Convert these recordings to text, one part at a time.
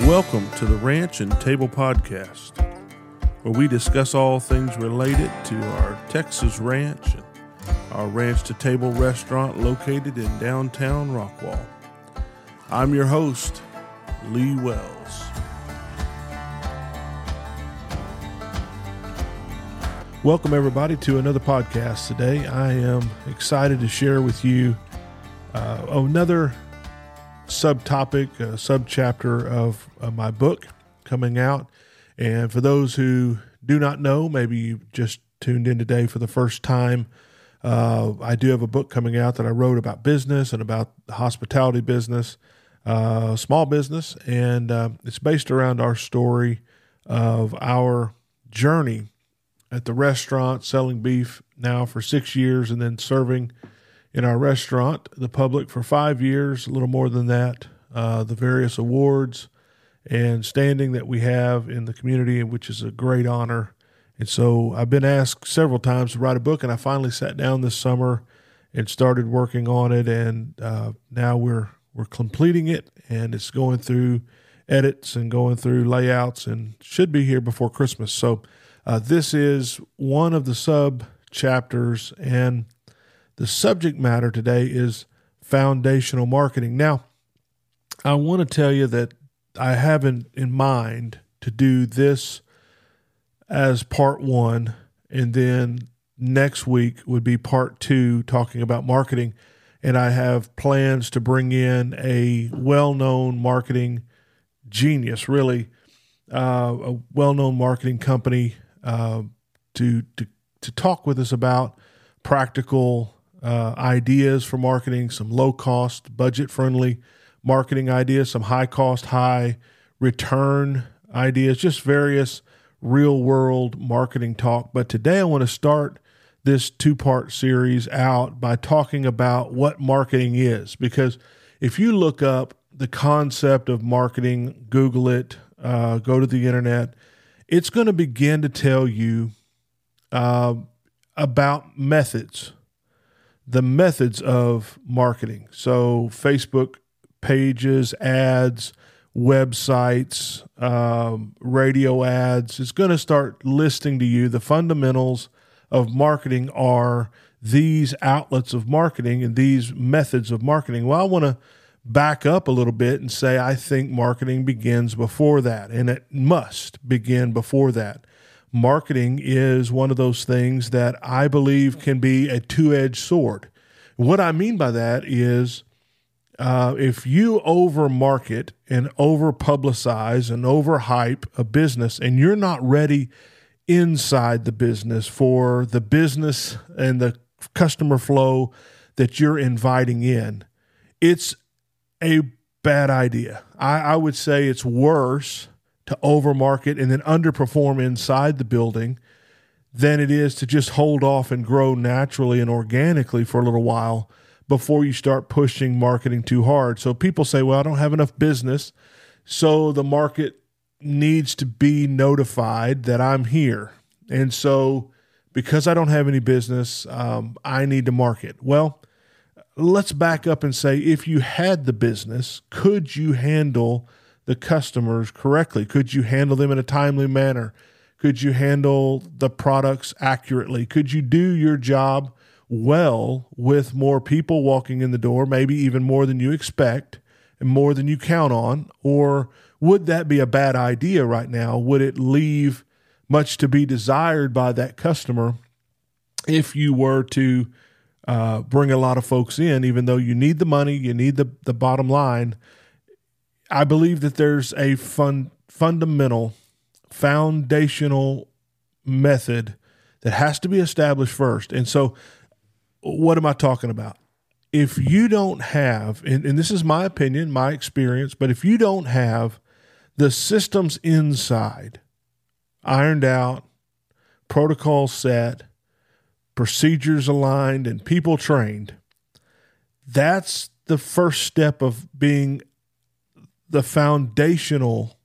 Welcome to the Ranch and Table Podcast, where we discuss all things related to our Texas ranch and our Ranch to Table restaurant located in downtown Rockwall. I'm your host, Lee Wells. Welcome, everybody, to another podcast today. I am excited to share with you uh, another subtopic, uh, subchapter of uh, my book coming out. And for those who do not know, maybe you just tuned in today for the first time, uh, I do have a book coming out that I wrote about business and about the hospitality business, uh, small business, and uh, it's based around our story of our journey at the restaurant selling beef now for six years and then serving in our restaurant, the public for five years, a little more than that, uh, the various awards and standing that we have in the community, which is a great honor. And so I've been asked several times to write a book, and I finally sat down this summer and started working on it. And uh, now we're we're completing it, and it's going through edits and going through layouts, and should be here before Christmas. So uh, this is one of the sub chapters, and the subject matter today is foundational marketing. Now, I want to tell you that I have in, in mind to do this as part one, and then next week would be part two, talking about marketing. And I have plans to bring in a well known marketing genius, really, uh, a well known marketing company uh, to, to, to talk with us about practical uh, ideas for marketing, some low cost, budget friendly marketing ideas, some high cost, high return ideas, just various real world marketing talk. But today I want to start this two part series out by talking about what marketing is. Because if you look up the concept of marketing, Google it, uh, go to the internet, it's going to begin to tell you uh, about methods the methods of marketing. So, Facebook pages, ads, websites, um, radio ads. It's going to start listing to you the fundamentals of marketing are these outlets of marketing and these methods of marketing. Well, I want to back up a little bit and say I think marketing begins before that, and it must begin before that marketing is one of those things that I believe can be a two edged sword. What I mean by that is uh, if you over market and over publicize and over hype a business and you're not ready inside the business for the business and the customer flow that you're inviting in, it's a bad idea. I, I would say it's worse to overmarket and then underperform inside the building than it is to just hold off and grow naturally and organically for a little while before you start pushing marketing too hard. So people say, well, I don't have enough business. So the market needs to be notified that I'm here. And so because I don't have any business, um, I need to market. Well, let's back up and say if you had the business, could you handle the customers correctly? Could you handle them in a timely manner? Could you handle the products accurately? Could you do your job well with more people walking in the door, maybe even more than you expect and more than you count on? Or would that be a bad idea right now? Would it leave much to be desired by that customer if you were to uh, bring a lot of folks in, even though you need the money, you need the, the bottom line? I believe that there's a fun, fundamental, foundational method that has to be established first. And so, what am I talking about? If you don't have, and, and this is my opinion, my experience, but if you don't have the systems inside ironed out, protocols set, procedures aligned, and people trained, that's the first step of being the foundational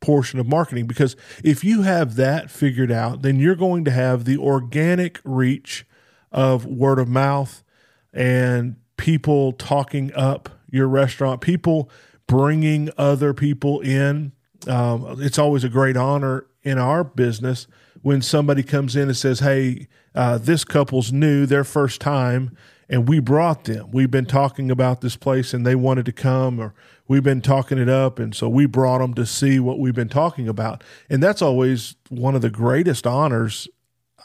portion of marketing because if you have that figured out, then you're going to have the organic reach of word of mouth, and people talking up your restaurant, people bringing other people in. Um, it's always a great honor in our business when somebody comes in and says, Hey, uh, this couple's new, their first time, and we brought them. We've been talking about this place and they wanted to come, or we've been talking it up. And so we brought them to see what we've been talking about. And that's always one of the greatest honors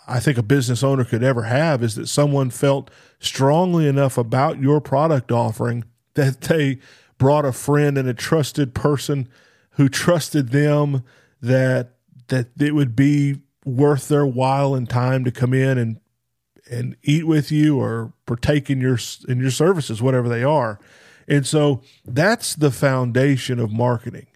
I think a business owner could ever have is that someone felt strongly enough about your product offering that they brought a friend and a trusted person who trusted them that that it would be worth their while and time to come in and and eat with you or partake in your in your services whatever they are. And so that's the foundation of marketing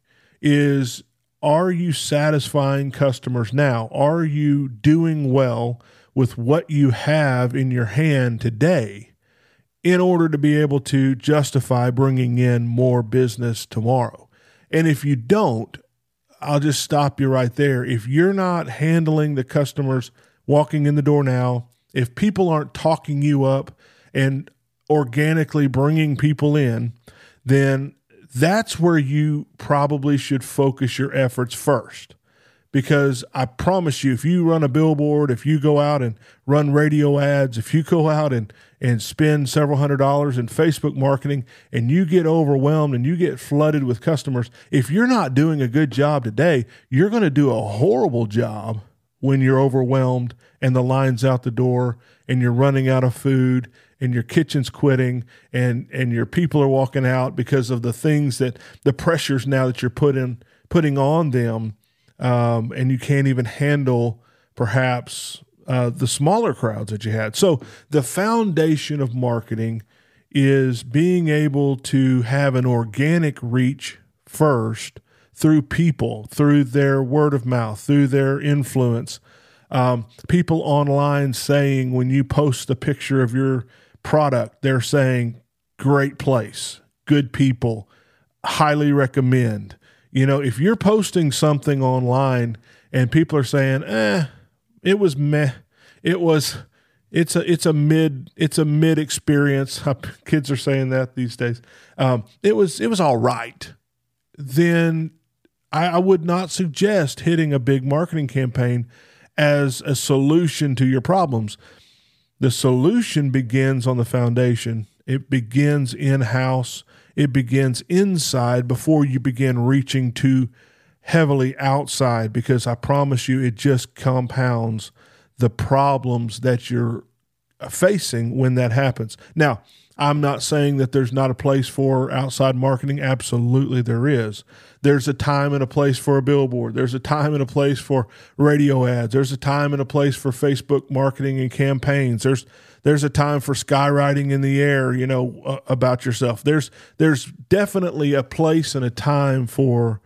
is are you satisfying customers now? Are you doing well with what you have in your hand today in order to be able to justify bringing in more business tomorrow? And if you don't I'll just stop you right there if you're not handling the customers walking in the door now if people aren't talking you up and organically bringing people in, then that's where you probably should focus your efforts first. Because I promise you, if you run a billboard, if you go out and run radio ads, if you go out and, and spend several hundred dollars in Facebook marketing and you get overwhelmed and you get flooded with customers, if you're not doing a good job today, you're going to do a horrible job when you're overwhelmed and the line's out the door and you're running out of food and your kitchen's quitting and and your people are walking out because of the things that the pressures now that you're putting putting on them um, and you can't even handle perhaps uh, the smaller crowds that you had so the foundation of marketing is being able to have an organic reach first through people, through their word of mouth, through their influence. Um, people online saying when you post a picture of your product, they're saying, great place, good people, highly recommend. You know, if you're posting something online and people are saying, eh, it was meh, it was, it's a, it's a mid, it's a mid experience. Kids are saying that these days. Um, it was, it was all right. Then I, I would not suggest hitting a big marketing campaign as a solution to your problems. The solution begins on the foundation. It begins in house. It begins inside before you begin reaching too heavily outside because I promise you it just compounds the problems that you're facing when that happens. Now, I'm not saying that there's not a place for outside marketing. Absolutely, there is. There's a time and a place for a billboard. There's a time and a place for radio ads. There's a time and a place for Facebook marketing and campaigns. There's there's a time for skywriting in the air, you know, uh, about yourself. There's there's definitely a place and a time for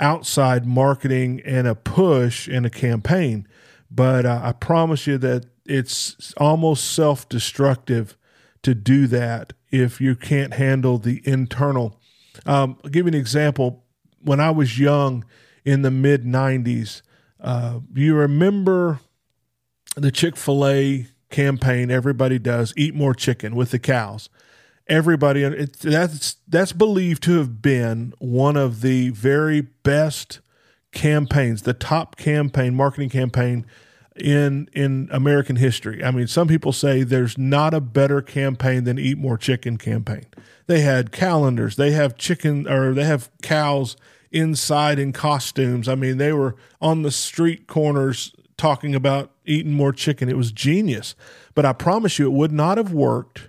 outside marketing and a push and a campaign. But uh, I promise you that it's almost self-destructive to do that if you can't handle the internal. Um, I'll give you an example. When I was young in the mid 90s, uh, you remember the Chick fil A campaign everybody does eat more chicken with the cows. Everybody, it, that's, that's believed to have been one of the very best campaigns, the top campaign, marketing campaign in in American history. I mean, some people say there's not a better campaign than Eat More Chicken campaign. They had calendars, they have chicken or they have cows inside in costumes. I mean, they were on the street corners talking about eating more chicken. It was genius. But I promise you it would not have worked.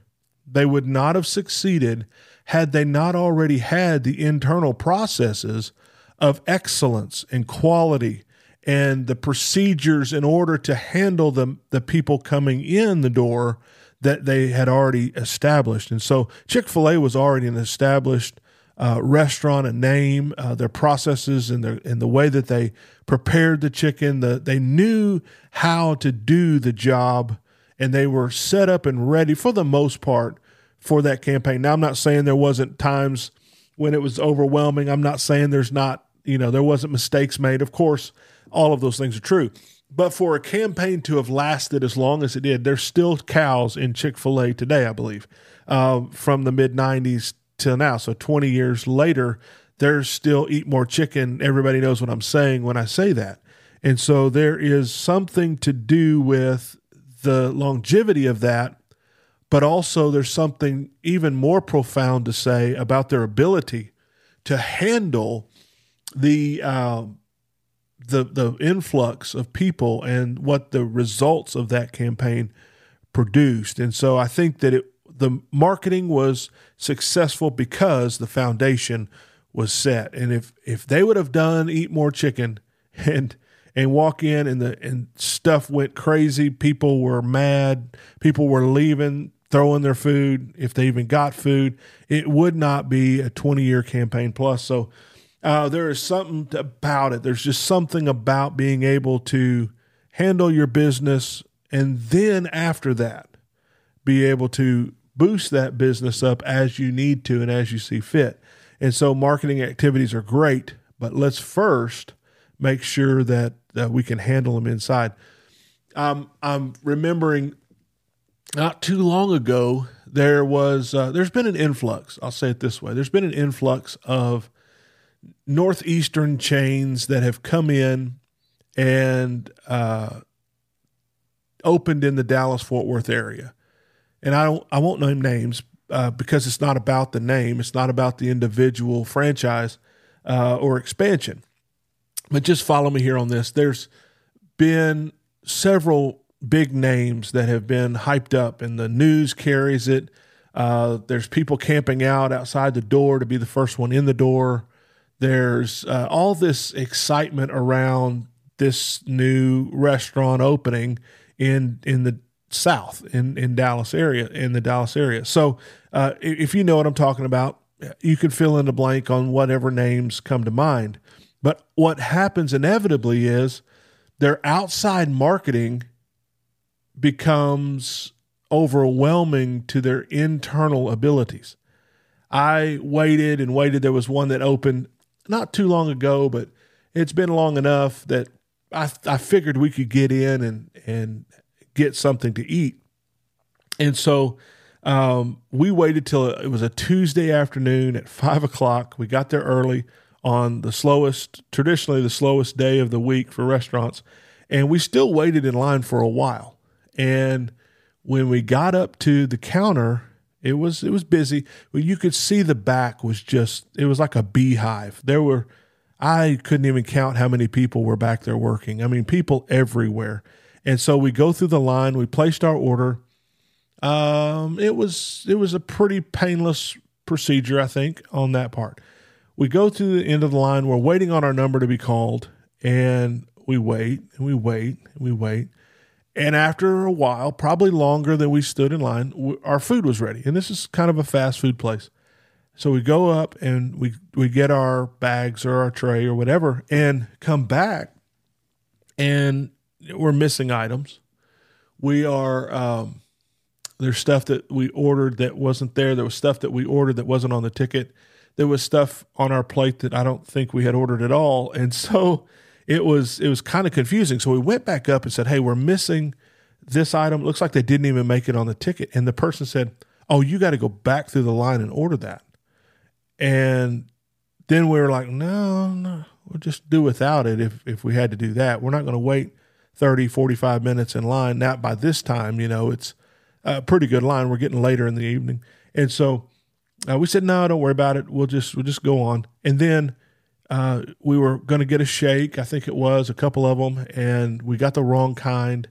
They would not have succeeded had they not already had the internal processes of excellence and quality and the procedures in order to handle the, the people coming in the door that they had already established. And so Chick fil A was already an established uh, restaurant, a name, uh, their processes and, their, and the way that they prepared the chicken. The, they knew how to do the job and they were set up and ready for the most part for that campaign. Now, I'm not saying there wasn't times when it was overwhelming. I'm not saying there's not, you know, there wasn't mistakes made. Of course, all of those things are true. but for a campaign to have lasted as long as it did, there's still cows in Chick fil A today, I believe, uh, from the mid 90s till now. So 20 years later, there's still eat more chicken. Everybody knows what I'm saying when I say that. And so there is something to do with the longevity of that, but also there's something even more profound to say about their ability to handle the uh, the the influx of people and what the results of that campaign produced. And so I think that it the marketing was successful because the foundation was set. And if if they would have done eat more chicken and and walk in and the and stuff went crazy, people were mad, people were leaving, throwing their food if they even got food, it would not be a 20 year campaign plus. So uh, there is something about it. There's just something about being able to handle your business and then after that be able to boost that business up as you need to and as you see fit. And so marketing activities are great, but let's first make sure that, that we can handle them inside. Um, I'm remembering not too long ago there was uh, there's been an influx. I'll say it this way: there's been an influx of northeastern chains that have come in and uh, opened in the Dallas Fort Worth area and I don't I won't name names uh, because it's not about the name, it's not about the individual franchise uh, or expansion. But just follow me here on this. There's been several big names that have been hyped up, and the news carries it. Uh, there's people camping out outside the door to be the first one in the door. There's uh, all this excitement around this new restaurant opening in in the south in in Dallas area in the Dallas area. So uh, if you know what I'm talking about, you can fill in the blank on whatever names come to mind. But what happens inevitably is their outside marketing becomes overwhelming to their internal abilities. I waited and waited. There was one that opened not too long ago, but it's been long enough that I, I figured we could get in and and get something to eat. And so um, we waited till it was a Tuesday afternoon at five o'clock. We got there early on the slowest, traditionally the slowest day of the week for restaurants. And we still waited in line for a while. And when we got up to the counter, it was it was busy. Well, you could see the back was just it was like a beehive. There were I couldn't even count how many people were back there working. I mean, people everywhere. And so we go through the line, we placed our order. Um, it was it was a pretty painless procedure, I think, on that part. We go to the end of the line, we're waiting on our number to be called, and we wait and we wait and we wait. And after a while, probably longer than we stood in line, our food was ready. And this is kind of a fast food place. So we go up and we we get our bags or our tray or whatever and come back and we're missing items. We are um, there's stuff that we ordered that wasn't there. There was stuff that we ordered that wasn't on the ticket. There was stuff on our plate that I don't think we had ordered at all, and so it was it was kind of confusing. So we went back up and said, "Hey, we're missing this item. It looks like they didn't even make it on the ticket." And the person said, "Oh, you got to go back through the line and order that." And then we were like, "No, no, we'll just do without it if if we had to do that. We're not going to wait 30, 45 minutes in line. Now, by this time, you know, it's a pretty good line. We're getting later in the evening. And so uh, we said, no, don't worry about it. We'll just, we'll just go on. And then uh, we were going to get a shake. I think it was a couple of them, and we got the wrong kind.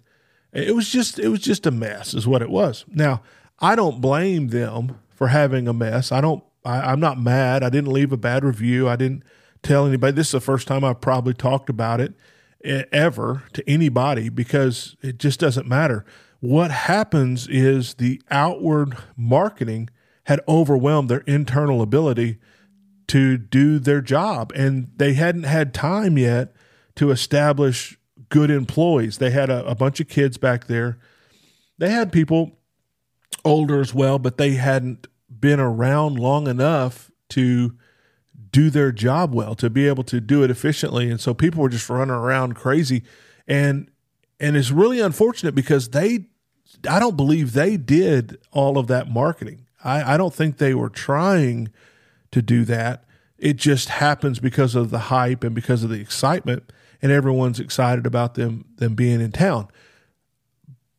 It was just, it was just a mess, is what it was. Now, I don't blame them for having a mess. I don't, I, I'm not mad. I didn't leave a bad review. I didn't tell anybody. This is the first time I've probably talked about it ever to anybody because it just doesn't matter. What happens is the outward marketing had overwhelmed their internal ability to do their job, and they hadn't had time yet to establish good employees. They had a, a bunch of kids back there. They had people older as well, but they hadn't been around long enough to do their job well, to be able to do it efficiently. And so people were just running around crazy. And and it's really unfortunate because they, I don't believe they did all of that marketing. I, I don't think they were trying to do that. It just happens because of the hype and because of the excitement, and everyone's excited about them them being in town.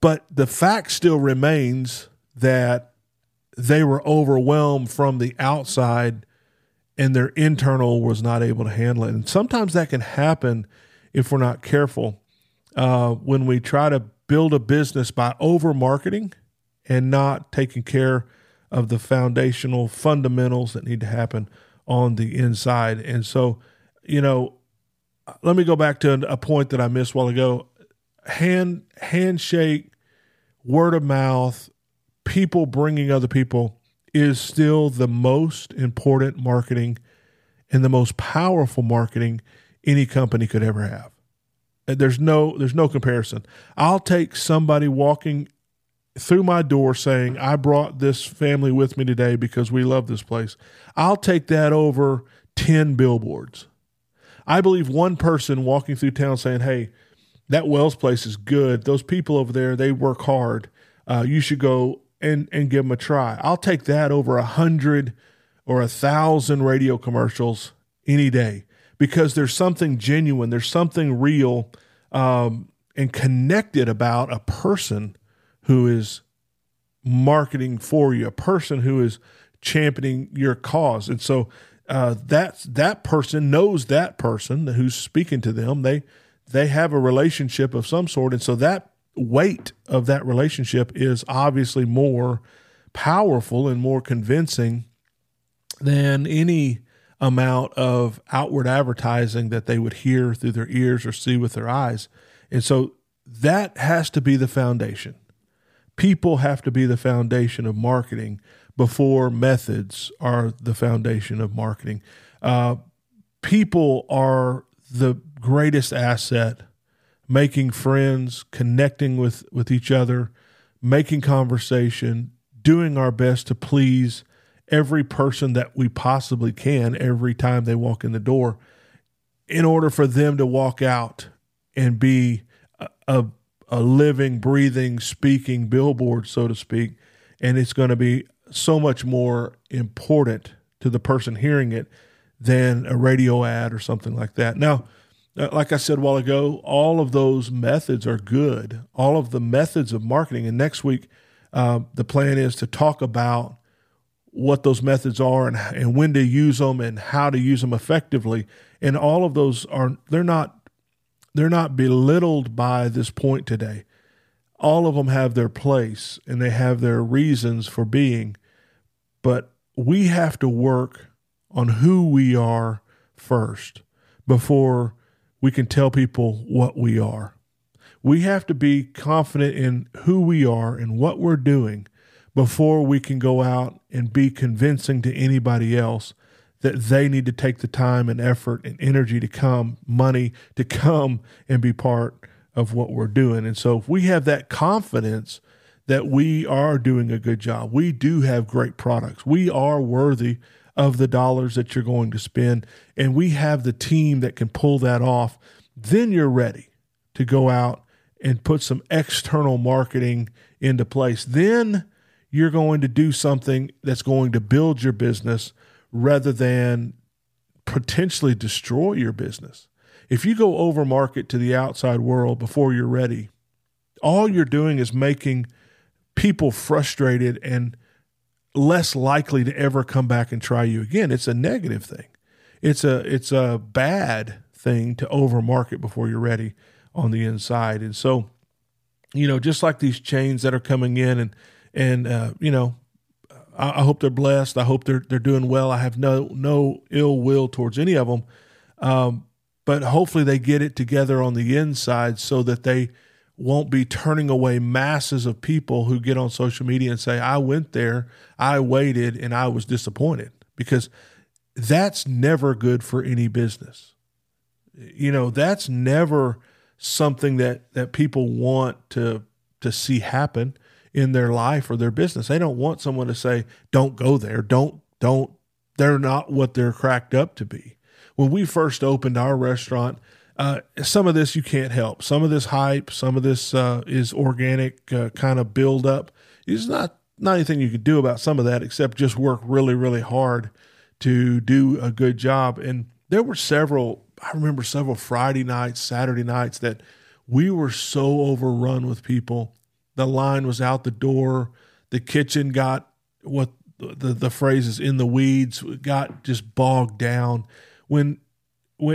But the fact still remains that they were overwhelmed from the outside and their internal was not able to handle it. And sometimes that can happen if we're not careful. Uh, when we try to build a business by over marketing and not taking care of the foundational fundamentals that need to happen on the inside. And so, you know, let me go back to a point that I missed a while ago. Hand handshake, word of mouth, people bringing other people is still the most important marketing and the most powerful marketing any company could ever have. There's no there's no comparison. I'll take somebody walking through my door saying, I brought this family with me today because we love this place. I'll take that over 10 billboards. I believe one person walking through town saying, Hey, that Wells place is good. Those people over there, they work hard. Uh, you should go and, and give them a try. I'll take that over a hundred or a thousand radio commercials any day because there's something genuine, there's something real um, and connected about a person who is marketing for you, a person who is championing your cause. And so uh, that that person knows that person who's speaking to them. They they have a relationship of some sort, and so that weight of that relationship is obviously more powerful and more convincing than any amount of outward advertising that they would hear through their ears or see with their eyes. And so that has to be the foundation people have to be the foundation of marketing before methods are the foundation of marketing. Uh, people are the greatest asset, making friends, connecting with, with each other, making conversation, doing our best to please every person that we possibly can every time they walk in the door in order for them to walk out and be a, a a living, breathing, speaking billboard, so to speak, and it's going to be so much more important to the person hearing it than a radio ad or something like that. Now, like I said a while ago, all of those methods are good. All of the methods of marketing. And next week, uh, the plan is to talk about what those methods are and, and when to use them and how to use them effectively. And all of those are, they're not they're not belittled by this point today. All of them have their place and they have their reasons for being, but we have to work on who we are first before we can tell people what we are. We have to be confident in who we are and what we're doing before we can go out and be convincing to anybody else that they need to take the time and effort and energy to come, money to come and be part of what we're doing. And so if we have that confidence that we are doing a good job, we do have great products, we are worthy of the dollars that you're going to spend, and we have the team that can pull that off, then you're ready to go out and put some external marketing into place. Then you're going to do something that's going to build your business rather than potentially destroy your business. If you go over market to the outside world before you're ready, all you're doing is making people frustrated and less likely to ever come back and try you again. It's a negative thing. It's a it's a bad thing to overmarket before you're ready on the inside. And so, you know, just like these chains that are coming in and and uh, you know, I, I, hope they're blessed. I hope they're they're doing well. I have no no ill will towards any of them, um, but hopefully they get it together on the inside so that they won't be turning away masses of people who get on social media and say, "I went there, I waited, and I was disappointed," because that's never good for any business. You know, that's never something that that people want to to see happen in their life or their business. They don't want someone to say, "Don't go there. Don't don't." They're not what they're cracked up to be. When we first opened our restaurant, uh, some of this you can't help. Some of this hype, some of this uh, is organic uh, kind of build up. It's not not anything you could do about some of that except just work really really hard to do a good job. And there were several. I remember several Friday nights, Saturday nights that we were so overrun with people. The line was out the door. The kitchen got what the the phrase is in the weeds. Got just bogged down when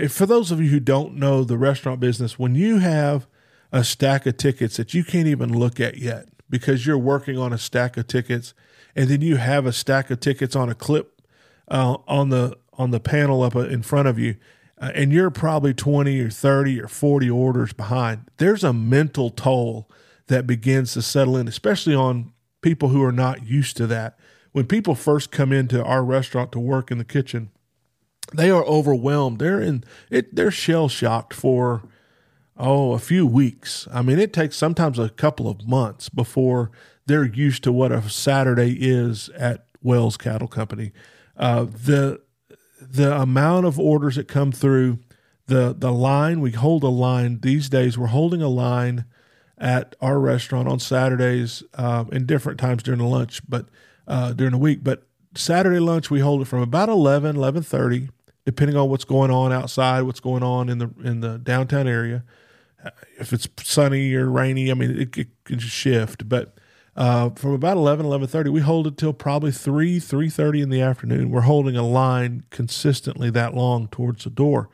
for those of you who don't know the restaurant business, when you have a stack of tickets that you can't even look at yet because you're working on a stack of tickets, and then you have a stack of tickets on a clip uh, on the on the panel up in front of you, uh, and you're probably twenty or thirty or forty orders behind. There's a mental toll that begins to settle in, especially on people who are not used to that. When people first come into our restaurant to work in the kitchen they are overwhelmed. They're in it. They're shell shocked for oh a few weeks. I mean, it takes sometimes a couple of months before they're used to what a Saturday is at Wells Cattle Company. Uh, the the amount of orders that come through, the the line we hold a line these days. We're holding a line at our restaurant on Saturdays uh, in different times during the lunch, but uh, during the week. But Saturday lunch we hold it from about 11, 11.30 depending on what's going on outside, what's going on in the in the downtown area. If it's sunny or rainy, I mean, it, can shift. But uh, from about 11, 11.30, we hold it till probably 3, 3.30 in the afternoon. We're holding a line consistently that long towards the door.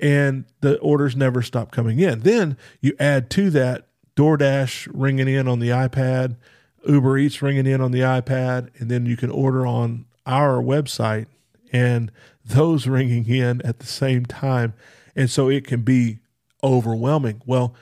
And the orders never stop coming in. Then you add to that DoorDash ringing in on the iPad, Uber Eats ringing in on the iPad, and then you can order on our website and those ringing in at the same time. And so it can be overwhelming. Well,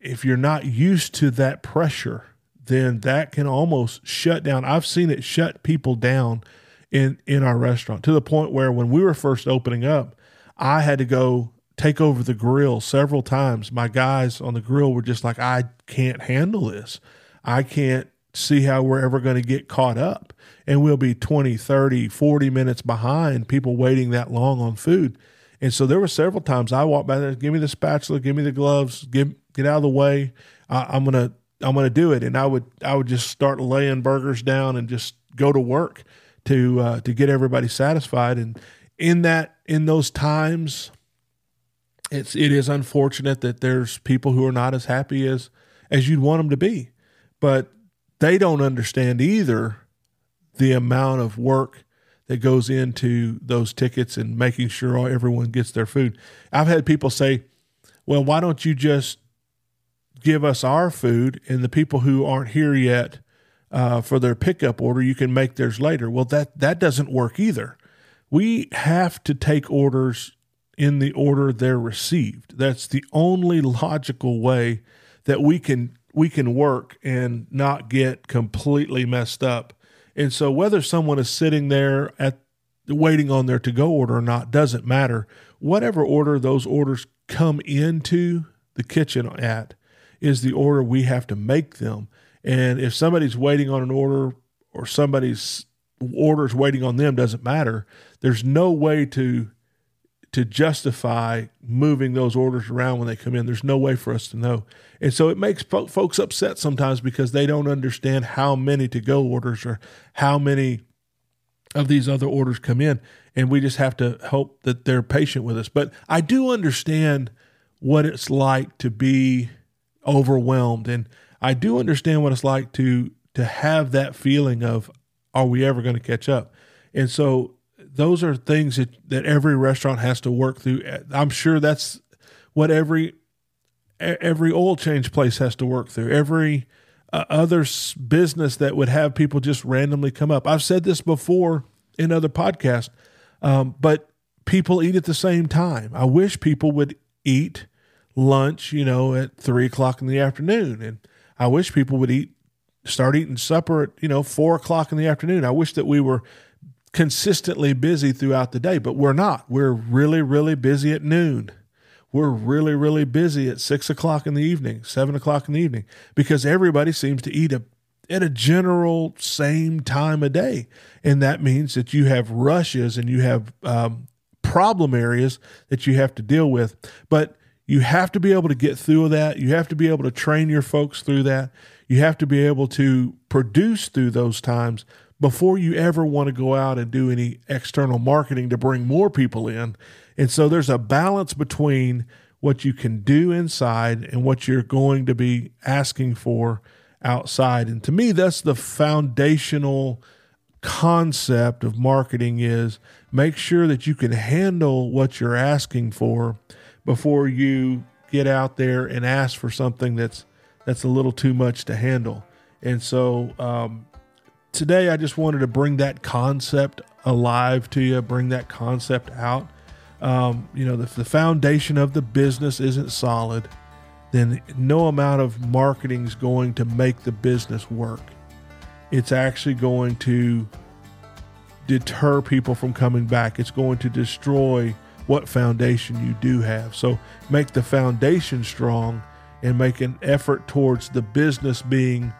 if you're not used to that pressure, then that can almost shut down. I've seen it shut people down in in our restaurant to the point where when we were first opening up, I had to go take over the grill several times. My guys on the grill were just like, I can't handle this. I can't see how we're ever going to get caught up and we'll be 20, 30, 40 minutes behind people waiting that long on food. And so there were several times I walked by there, give me the spatula, give me the gloves, give, get out of the way. I, I'm going to, I'm to do it. And I would, I would just start laying burgers down and just go to work to, uh, to get everybody satisfied. And in that, in those times, it's, it is unfortunate that there's people who are not as happy as, as you'd want them to be, but they don't understand either the amount of work that goes into those tickets and making sure everyone gets their food. I've had people say, well, why don't you just give us our food and the people who aren't here yet uh, for their pickup order, you can make theirs later. Well, that, that doesn't work either. We have to take orders in the order they're received. That's the only logical way that we can we can work and not get completely messed up and so whether someone is sitting there at waiting on their to go order or not doesn't matter. Whatever order those orders come into the kitchen at is the order we have to make them. And if somebody's waiting on an order or somebody's orders waiting on them doesn't matter. There's no way to to justify moving those orders around when they come in. There's no way for us to know. And so it makes po- folks upset sometimes because they don't understand how many to go orders or how many of these other orders come in. And we just have to hope that they're patient with us. But I do understand what it's like to be overwhelmed. And I do understand what it's like to to have that feeling of are we ever going to catch up? And so those are things that, that every restaurant has to work through. I'm sure that's what every every oil change place has to work through. Every uh, other business that would have people just randomly come up. I've said this before in other podcasts, um, but people eat at the same time. I wish people would eat lunch, you know, at three o'clock in the afternoon, and I wish people would eat start eating supper at you know four o'clock in the afternoon. I wish that we were consistently busy throughout the day, but we're not. We're really, really busy at noon. We're really, really busy at six o'clock in the evening, seven o'clock in the evening, because everybody seems to eat a, at a general same time of day. And that means that you have rushes and you have um, problem areas that you have to deal with. But You have to be able to get through that. You have to be able to train your folks through that. You have to be able to produce through those times before you ever want to go out and do any external marketing to bring more people in. And so there's a balance between what you can do inside and what you're going to be asking for outside. And to me, that's the foundational concept of marketing is make sure that you can handle what you're asking for before you get out there and ask for something that's that's a little too much to handle. And so um, today I just wanted to bring that concept alive to you, bring that concept out. Um, you know, if the foundation of the business isn't solid, then no amount of marketing is going to make the business work. It's actually going to deter people from coming back. It's going to destroy what foundation you do have. So make the foundation strong and make an effort towards the business being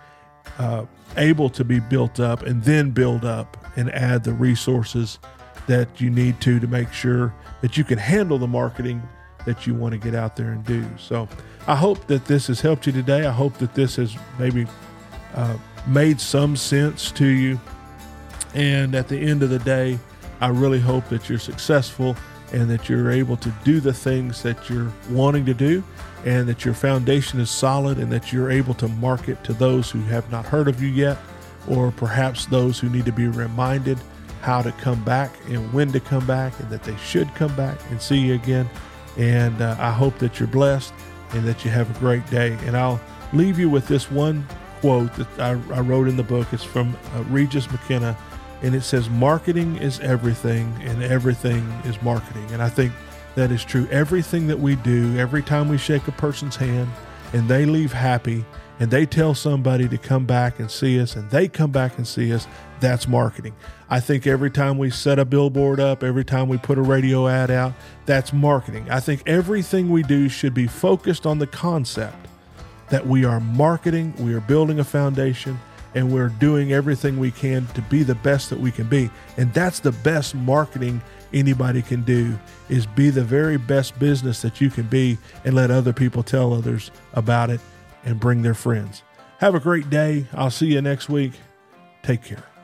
uh, able to be built up and then build up and add the resources that you need to to make sure that you can handle the marketing that you want to get out there and do. So I hope that this has helped you today. I hope that this has maybe uh, made some sense to you. And at the end of the day, I really hope that you're successful and that you're able to do the things that you're wanting to do and that your foundation is solid and that you're able to market to those who have not heard of you yet or perhaps those who need to be reminded how to come back and when to come back and that they should come back and see you again. And uh, I hope that you're blessed and that you have a great day. And I'll leave you with this one quote that I, I wrote in the book. It's from uh, Regis McKenna and it says marketing is everything and everything is marketing. And i think that is true. Everything that we do every time we shake a person's hand and they leave happy and they tell somebody to come back and see us and they come back and see us that's marketing. I think every time we set a billboard up every time we put a radio ad out that's marketing. I think everything we do should be focused on the concept that we are marketing we are building a foundation and we're doing everything we can to be the best that we can be. And that's the best marketing anybody can do is be the very best business that you can be and let other people tell others about it and bring their friends. Have a great day. I'll see you next week. Take care.